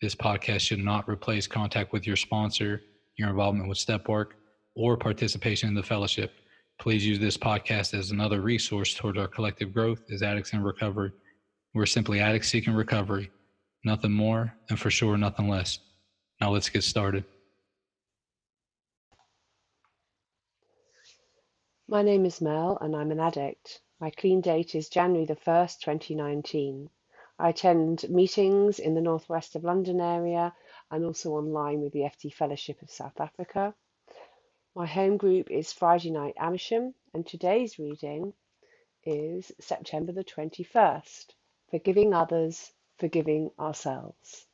This podcast should not replace contact with your sponsor, your involvement with step work, or participation in the fellowship. Please use this podcast as another resource toward our collective growth as addicts in recovery. We're simply addicts seeking recovery, nothing more, and for sure, nothing less. Now let's get started. My name is Mel and I'm an addict. My clean date is January the 1st, 2019. I attend meetings in the northwest of London area and also online with the FT Fellowship of South Africa. My home group is Friday Night Amersham, and today's reading is September the 21st Forgiving Others, Forgiving Ourselves.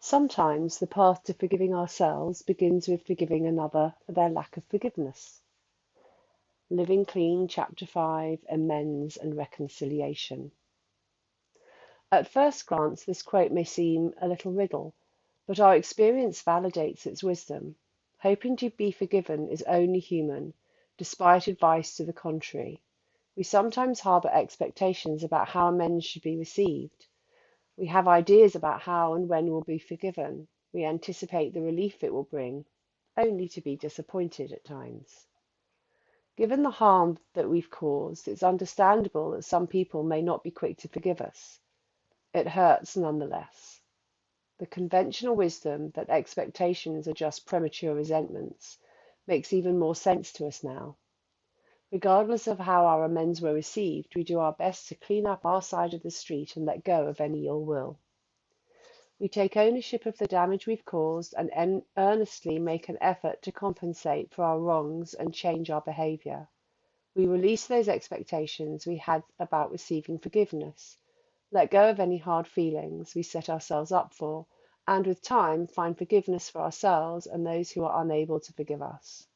Sometimes the path to forgiving ourselves begins with forgiving another for their lack of forgiveness. Living Clean, Chapter 5 Amends and Reconciliation. At first glance, this quote may seem a little riddle, but our experience validates its wisdom. Hoping to be forgiven is only human, despite advice to the contrary. We sometimes harbour expectations about how amends should be received. We have ideas about how and when we'll be forgiven. We anticipate the relief it will bring, only to be disappointed at times. Given the harm that we've caused, it's understandable that some people may not be quick to forgive us. It hurts nonetheless. The conventional wisdom that expectations are just premature resentments makes even more sense to us now. Regardless of how our amends were received, we do our best to clean up our side of the street and let go of any ill will. We take ownership of the damage we've caused and earnestly make an effort to compensate for our wrongs and change our behaviour. We release those expectations we had about receiving forgiveness, let go of any hard feelings we set ourselves up for, and with time find forgiveness for ourselves and those who are unable to forgive us.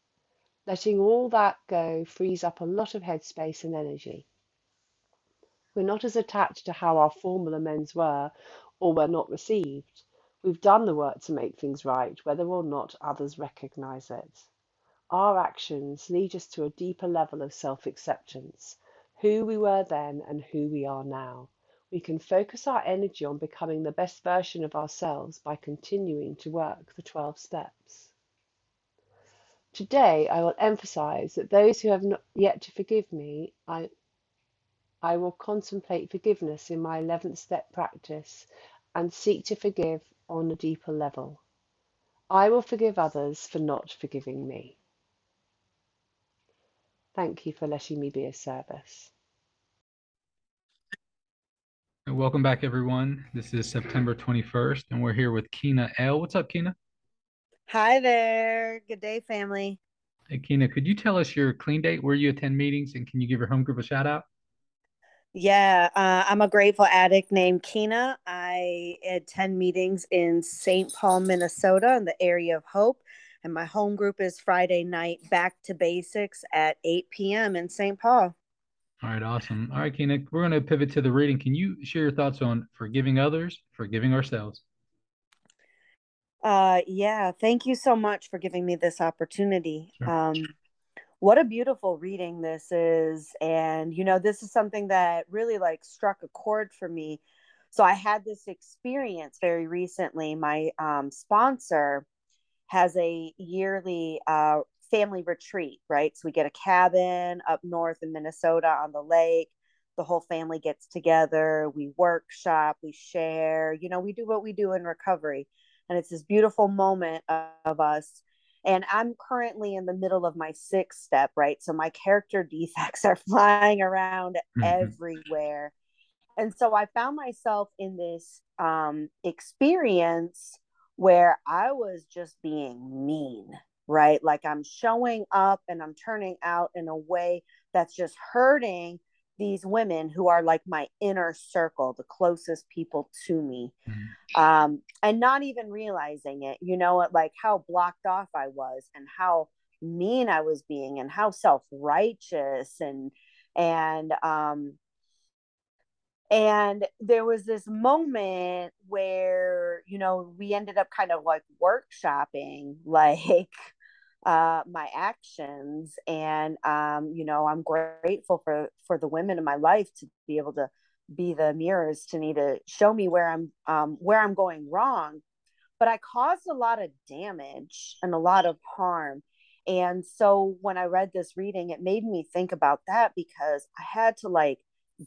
Letting all that go frees up a lot of headspace and energy. We're not as attached to how our formal amends were or were not received. We've done the work to make things right, whether or not others recognize it. Our actions lead us to a deeper level of self acceptance, who we were then and who we are now. We can focus our energy on becoming the best version of ourselves by continuing to work the 12 steps. Today, I will emphasize that those who have not yet to forgive me, I, I will contemplate forgiveness in my 11th step practice and seek to forgive on a deeper level. I will forgive others for not forgiving me. Thank you for letting me be of service. Welcome back, everyone. This is September 21st, and we're here with Kyna L. What's up, Kyna? Hi there. Good day, family. Hey, Kyna, could you tell us your clean date, where you attend meetings, and can you give your home group a shout out? Yeah, uh, I'm a grateful addict named Kyna. I attend meetings in St. Paul, Minnesota, in the area of Hope. And my home group is Friday night back to basics at 8 p.m. in St. Paul. All right, awesome. All right, Kyna, we're going to pivot to the reading. Can you share your thoughts on forgiving others, forgiving ourselves? Uh, yeah, thank you so much for giving me this opportunity. Sure. Um, what a beautiful reading this is and you know this is something that really like struck a chord for me. So i had this experience very recently. My um, sponsor has a yearly uh, family retreat right? So we get a cabin up north in minnesota on the lake. The whole family gets together. We workshop we share. You know we do what we do in recovery. And it's this beautiful moment of, of us and I'm currently in the middle of my sixth step, right? So my character defects are flying around mm-hmm. everywhere. And so I found myself in this um, experience where I was just being mean, right? Like I'm showing up and I'm turning out in a way that's just hurting these women who are like my inner circle, the closest people to me, mm-hmm. um, and not even realizing it, you know, like how blocked off I was and how mean I was being and how self righteous and, and, um, and there was this moment where you know we ended up kind of like workshopping like uh, my actions and um, you know i'm grateful for for the women in my life to be able to be the mirrors to me to show me where i'm um, where i'm going wrong. But i caused a lot of damage and a lot of harm. And so when i read this reading it made me think about that because i had to like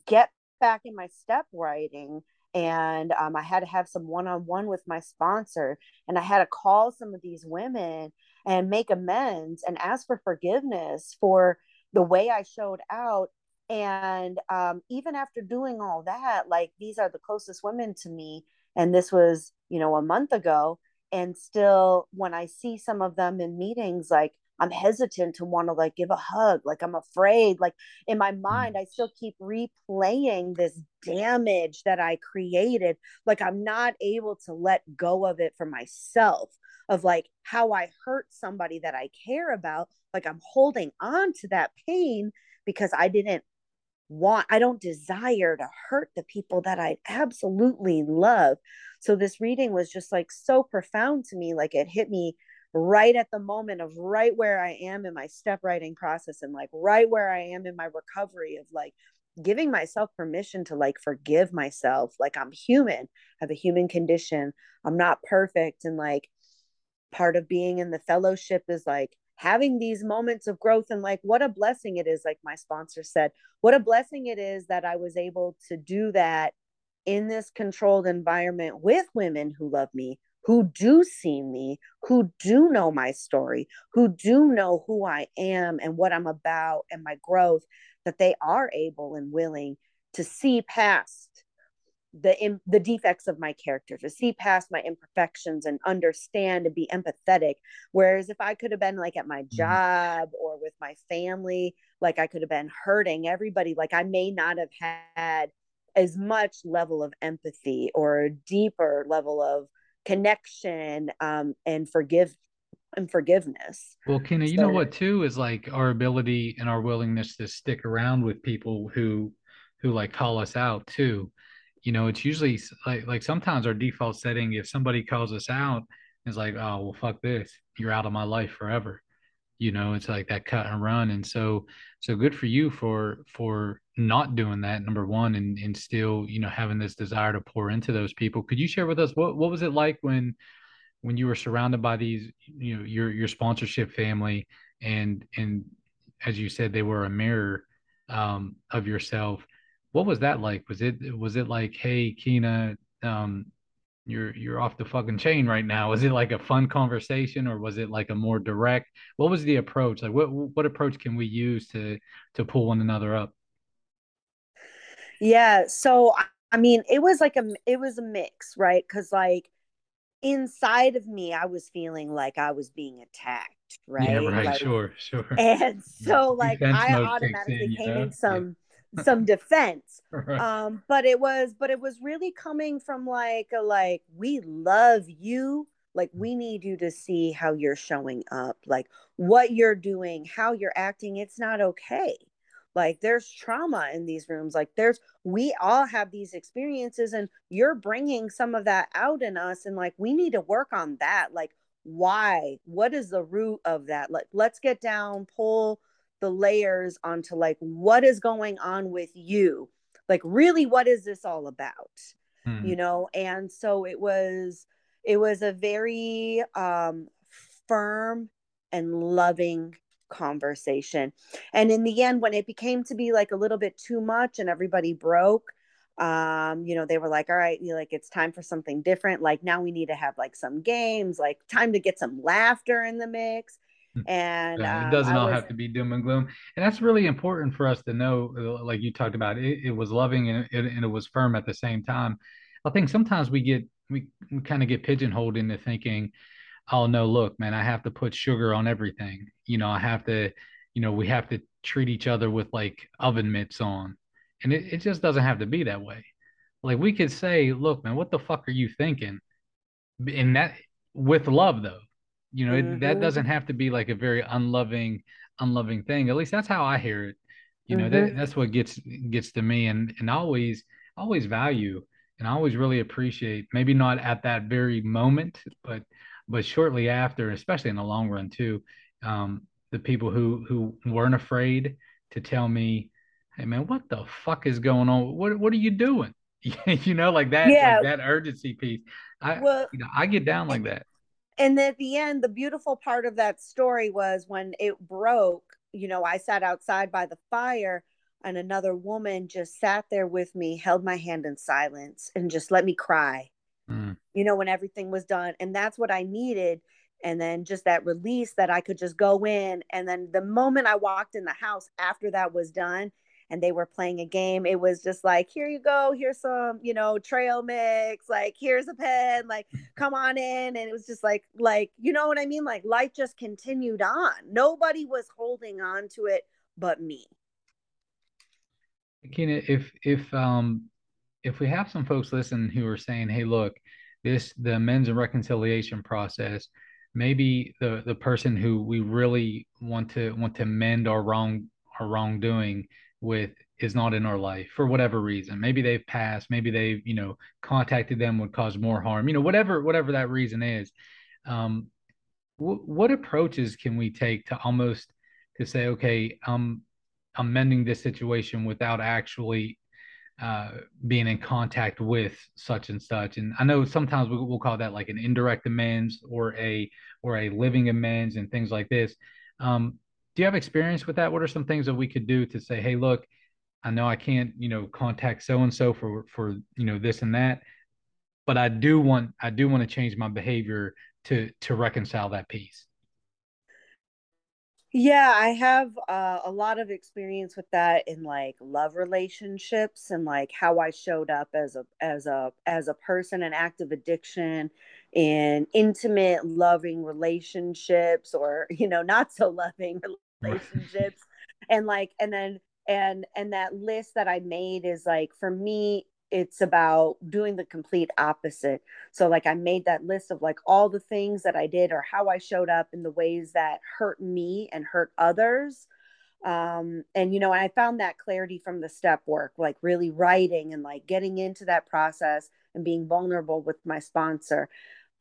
get back in my step writing and um, I had to have some one on one with my sponsor, and I had to call some of these women and make amends and ask for forgiveness for the way I showed out. And um, even after doing all that, like these are the closest women to me, and this was, you know, a month ago. And still, when I see some of them in meetings, like I'm hesitant to want to like give a hug. Like I'm afraid. Like in my mm. mind, I still keep replaying this damage that I created. Like I'm not able to let go of it for myself, of like how I hurt somebody that I care about. Like I'm holding on to that pain because I didn't want, I don't desire to hurt the people that I absolutely love. So this reading was just like so profound to me. Like it hit me right at the moment of right where I am in my step writing process and like right where I am in my recovery of like giving myself permission to like forgive myself. Like I'm human, I have a human condition. I'm not perfect. And like part of being in the fellowship is like having these moments of growth and like what a blessing it is, like my sponsor said, what a blessing it is that I was able to do that in this controlled environment with women who love me who do see me, who do know my story, who do know who I am and what I'm about and my growth, that they are able and willing to see past the the defects of my character to see past my imperfections and understand and be empathetic whereas if i could have been like at my mm-hmm. job or with my family like i could have been hurting everybody like i may not have had as much level of empathy or a deeper level of connection um, and forgive and forgiveness. Well, Kyna, you know what too is like our ability and our willingness to stick around with people who who like call us out too. You know, it's usually like like sometimes our default setting if somebody calls us out is like, oh well, fuck this, you're out of my life forever you know it's like that cut and run. And so so good for you for for not doing that number one and and still you know having this desire to pour into those people. Could you share with us what what was it like when when you were surrounded by these you know your your sponsorship family and and as you said they were a mirror um of yourself. What was that like? Was it was it like hey Kyna um you're you're off the fucking chain right now. Was it like a fun conversation or was it like a more direct? What was the approach? Like what what approach can we use to to pull one another up? Yeah so i mean it was like a it was a mix right? Because like inside of me i was feeling like i was being attacked right yeah right? like, sure sure. and so like i automatically in, came know? in some some defense. Right. um but it was but it was really coming from like a like we love you. Like we need you to see how you're showing up. Like what you're doing how you're acting. It's not okay. Like there's trauma in these rooms. Like there's we all have these experiences and you're bringing some of that out in us and like we need to work on that. Like why? What is the root of that? Like let's get down pull the layers onto like what is going on with you? Like really what is this all about? Hmm. you know and so it was it was a very um firm and loving conversation. And in the end when it became to be like a little bit too much and everybody broke um you know they were like all right you like it's time for something different. Like now we need to have like some games like time to get some laughter in the mix and yeah, it um, doesn't um, all was, have to be doom and gloom and that's really important for us to know uh, like you talked about it, it was loving and it, and it was firm at the same time i think sometimes we get we, we kind of get pigeonholed into thinking oh no look man i have to put sugar on everything you know i have to you know we have to treat each other with like oven mitts on and it, it just doesn't have to be that way. Like we could say, look, man, what the fuck are you thinking? And that with love though. You know, mm-hmm. it, that mm-hmm. doesn't have to be like a very unloving, unloving thing. At least that's how I hear it. You know, mm-hmm. that, that's what gets gets to me and and always always value and I always really appreciate maybe not at that very moment, but but shortly after, especially in the long run too, um, the people who who weren't afraid to tell me, "Hey man, what the fuck is going on? What what are you doing?" you know, like that, yeah. like that urgency piece. I well, you know, I get down like that. And at the end, the beautiful part of that story was when it broke. You know, I sat outside by the fire and another woman just sat there with me, held my hand in silence, and just let me cry. Mm. You know, when everything was done. And that's what I needed. And then just that release that I could just go in. And then the moment I walked in the house after that was done, and they were playing a game it was just like here you go here's some you know trail mix like here's a pen like come on in and it was just like like you know what i mean? Like life just continued on. Nobody was holding on to it but me. Kyna, if if um if we have some folks listen who are saying, "Hey, look, this the amends and reconciliation process, maybe the the person who we really want to want to mend our wrong our wrongdoing with is not in our life for whatever reason. Maybe they've passed, maybe they've you know contacted them would cause more harm. You know, whatever whatever that reason is. Um, w- what approaches can we take to almost to say, okay, um, mending this situation without actually uh, being in contact with such and such. And I know sometimes we, we, will call that like an indirect amends or a or a living amends and things like this. Um, do you have experience with that? What are some things that we could do to say, hey, look, I know I can't, you know, contact so and so for for you know this and that, but I do want I do want to change my behavior to to reconcile that piece. Yeah, I have uh, a lot of experience with that in like love relationships and like how I showed up as a as a as a person and active addiction in intimate loving relationships or you know not so loving relationships and like and then and and that list that I made is like for me it's about doing the complete opposite. So, like, I made that list of like all the things that I did or how I showed up in the ways that hurt me and hurt others. Um, and, you know, I found that clarity from the step work, like really writing and like getting into that process and being vulnerable with my sponsor.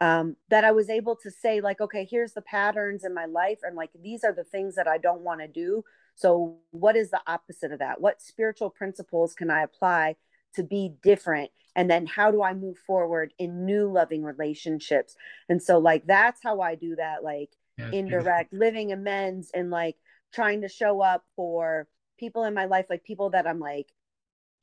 Um, that I was able to say, like, okay, here's the patterns in my life, and like, these are the things that I don't want to do. So, what is the opposite of that? What spiritual principles can I apply to be different and then how do i move forward in new loving relationships and so like that's how i do that like yeah, indirect beautiful. living amends and like trying to show up for people in my life like people that i'm like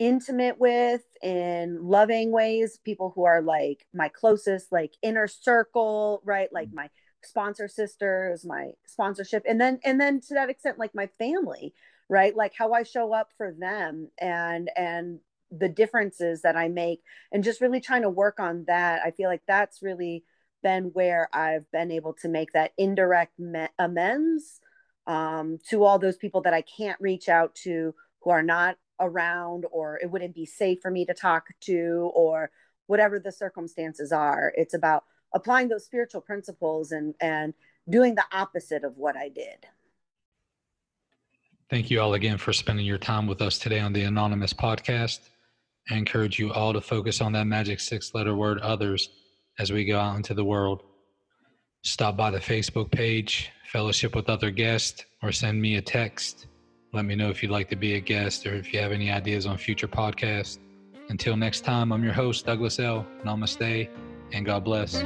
intimate with in loving ways people who are like my closest like inner circle right like mm-hmm. my sponsor sisters my sponsorship and then and then to that extent like my family right like how i show up for them and and the differences that I make and just really trying to work on that. I feel like that's really been where I've been able to make that indirect me- amends um, to all those people that I can't reach out to who are not around or it wouldn't be safe for me to talk to or whatever the circumstances are. It's about applying those spiritual principles and and doing the opposite of what I did. Thank you all again for spending your time with us today on the Anonymous podcast. I encourage you all to focus on that magic six letter word others as we go out into the world. Stop by the Facebook page, fellowship with other guests, or send me a text. Let me know if you'd like to be a guest or if you have any ideas on future podcasts. Until next time, I'm your host, Douglas L. Namaste and God bless.